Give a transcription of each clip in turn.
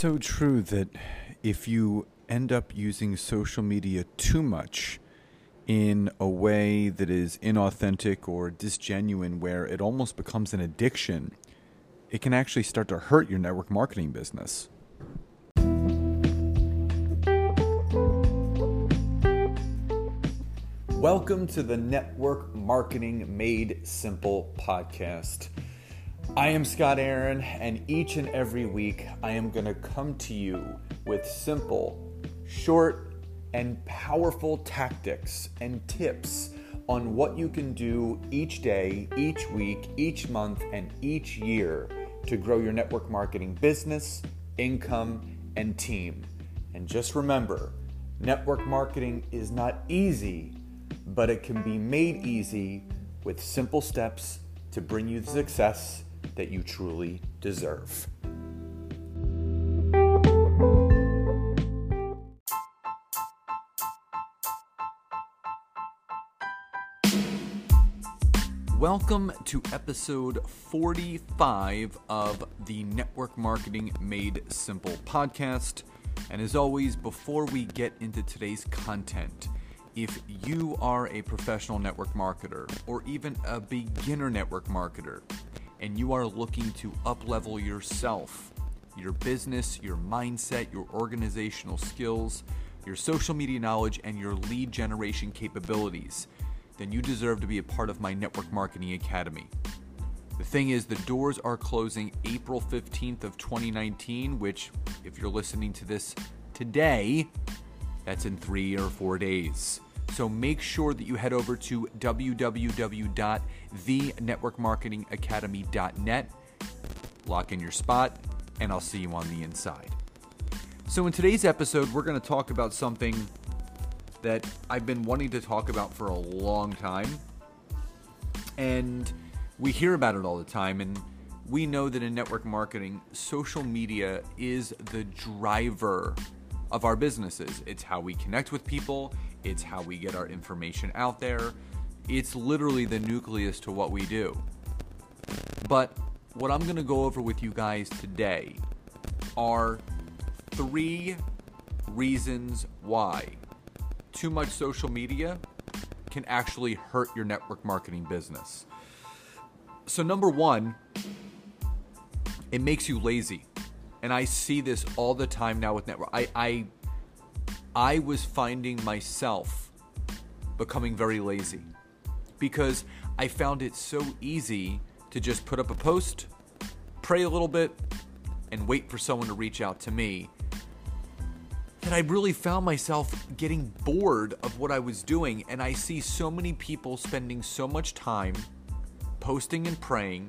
so true that if you end up using social media too much in a way that is inauthentic or disgenuine, where it almost becomes an addiction, it can actually start to hurt your network marketing business. Welcome to the Network Marketing Made Simple podcast. I am Scott Aaron, and each and every week I am going to come to you with simple, short, and powerful tactics and tips on what you can do each day, each week, each month, and each year to grow your network marketing business, income, and team. And just remember network marketing is not easy but it can be made easy with simple steps to bring you success that you truly deserve. Welcome to episode 45 of the Network Marketing Made Simple podcast. And as always, before we get into today's content, if you are a professional network marketer or even a beginner network marketer and you are looking to uplevel yourself, your business, your mindset, your organizational skills, your social media knowledge, and your lead generation capabilities, then you deserve to be a part of my Network Marketing Academy. The thing is, the doors are closing April 15th of 2019, which, if you're listening to this today, that's in three or four days. So make sure that you head over to www.thenetworkmarketingacademy.net, lock in your spot, and I'll see you on the inside. So, in today's episode, we're going to talk about something that I've been wanting to talk about for a long time. And we hear about it all the time. And we know that in network marketing, social media is the driver of our businesses. It's how we connect with people, it's how we get our information out there. It's literally the nucleus to what we do. But what I'm going to go over with you guys today are three reasons why too much social media can actually hurt your network marketing business. So, number one, it makes you lazy and I see this all the time now with network. I I I was finding myself becoming very lazy because I found it so easy to just put up a post, pray a little bit, and wait for someone to reach out to me. That I really found myself getting bored of what I was doing, and I see so many people spending so much time posting and praying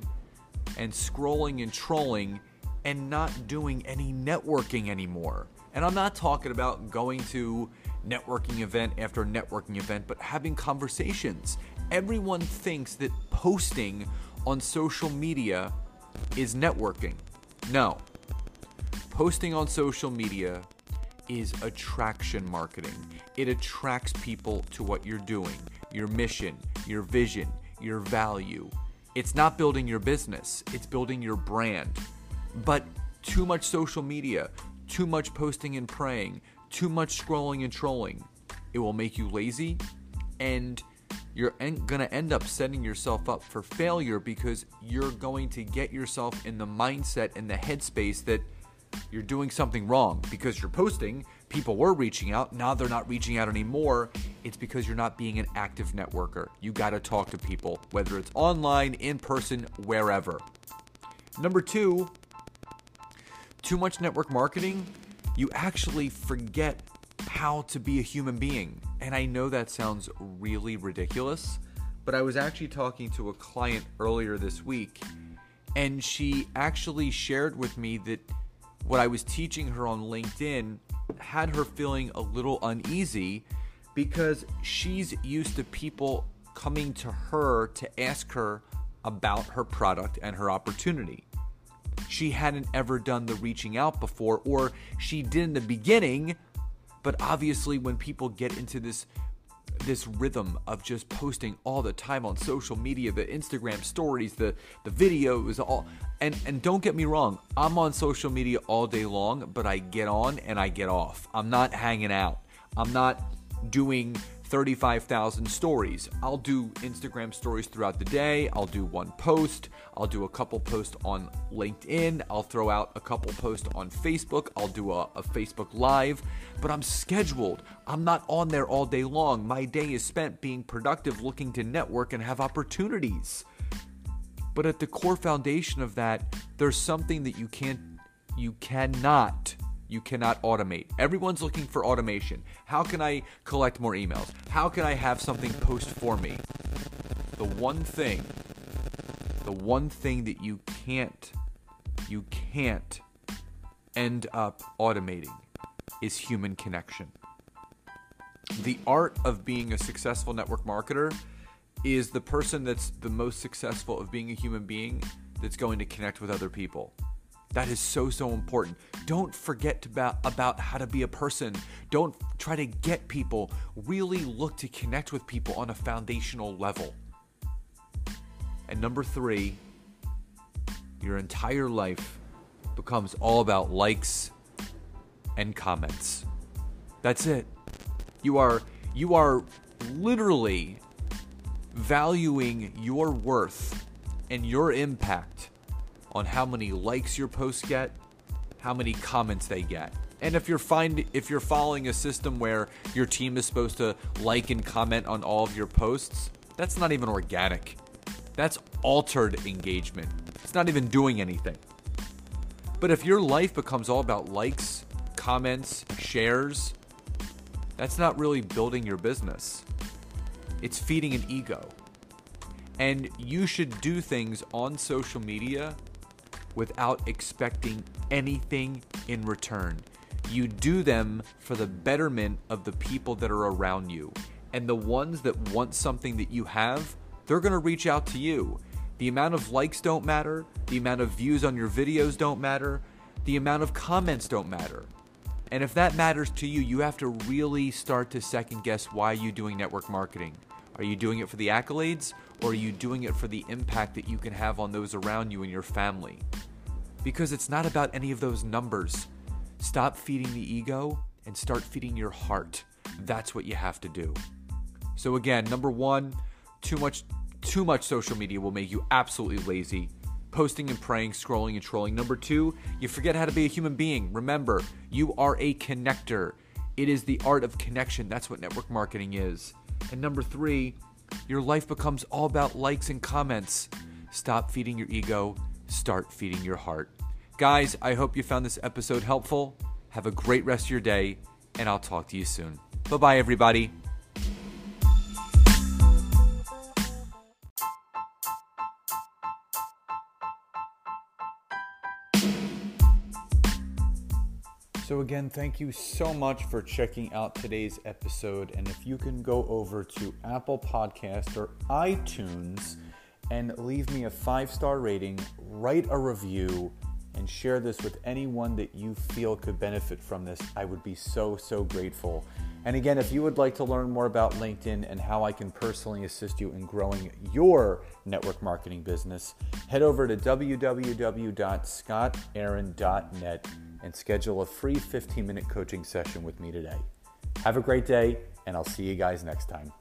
and scrolling and trolling and not doing any networking anymore. And I'm not talking about going to networking event after networking event, but having conversations. Everyone thinks that posting on social media is networking. No. Posting on social media is attraction marketing. It attracts people to what you're doing, your mission, your vision, your value. It's not building your business, it's building your brand. But too much social media, too much posting and praying, too much scrolling and trolling, it will make you lazy and you're en- going to end up setting yourself up for failure because you're going to get yourself in the mindset and the headspace that you're doing something wrong because you're posting, people were reaching out, now they're not reaching out anymore. It's because you're not being an active networker. You got to talk to people, whether it's online, in person, wherever. Number two, too much network marketing, you actually forget how to be a human being. And I know that sounds really ridiculous, but I was actually talking to a client earlier this week, and she actually shared with me that what I was teaching her on LinkedIn had her feeling a little uneasy because she's used to people coming to her to ask her about her product and her opportunity she hadn't ever done the reaching out before, or she did in the beginning, but obviously, when people get into this this rhythm of just posting all the time on social media, the Instagram stories, the the videos, all and and don't get me wrong, I'm on social media all day long, but I get on and I get off. I'm not hanging out. I'm not doing 35,000 stories. I'll do Instagram stories throughout the day. I'll do one post. I'll do a couple posts on LinkedIn. I'll throw out a couple posts on Facebook. I'll do a, a, Facebook Live. But I'm scheduled. I'm not on there all day long. My day is spent being productive, looking to network and have opportunities. But at the core foundation of that, there's something that you can't, you cannot you cannot automate. Everyone's looking for automation. How can I collect more emails? How can I have something post for me? The one thing, the one thing that you can't, you can't end up automating is human connection. The art of being a successful network marketer is the person that's the most successful of being a human being that's going to connect with other people. That is so, so important. Don't forget about, about how to be a person. Don't try to get people. Really look to connect with people on a foundational level. And number three, your entire life becomes all about likes and comments. That's it. You are you are literally valuing your worth and your impact on how many likes your posts get, how many comments they get. And if you're find if you're following a system where your team is supposed to like and comment on all of your posts, that's not even organic. That's altered engagement. It's not even doing anything. But if your life becomes all about likes, comments, shares, that's not really building your business. It's feeding an ego. And you should do things on social media without expecting anything in return. You do them for the betterment of the people that are around you. And the ones that want something that you have, they're to reach out to you. The amount of likes don't matter, the amount of views on your videos don't matter, the amount of comments don't matter. And if that matters to you, you have to really start to second guess why you're doing network marketing. Are you doing it for the accolades or are you doing it for the impact that you can have on those around you and your family? Because it's not about any of those numbers. Stop feeding the ego and start feeding your heart. That's what you have to do. So again, number 1, too much too much social media will make you absolutely lazy. Posting and praying, scrolling and trolling. Number 2, you forget how to be a human being. Remember, you are a connector. It is the art of connection. That's what network marketing is. And number 3, your life becomes all about likes and comments. Stop feeding your ego, start feeding your heart. Guys, I hope you found this episode helpful. Have a great rest of your day, and I'll talk to you soon. Bye bye, everybody. Again, thank you so much for checking out today's episode. And if you can go over to Apple Podcast or iTunes and leave me a five star rating, write a review, and share this with anyone that you feel could benefit from this, I would be so, so grateful. And again, if you would like to learn more about LinkedIn and how I can personally assist you in growing your network marketing business, head over to www.scottaaron.net and schedule a free 15 minute coaching session with me today. Have a great day, and I'll see you guys next time.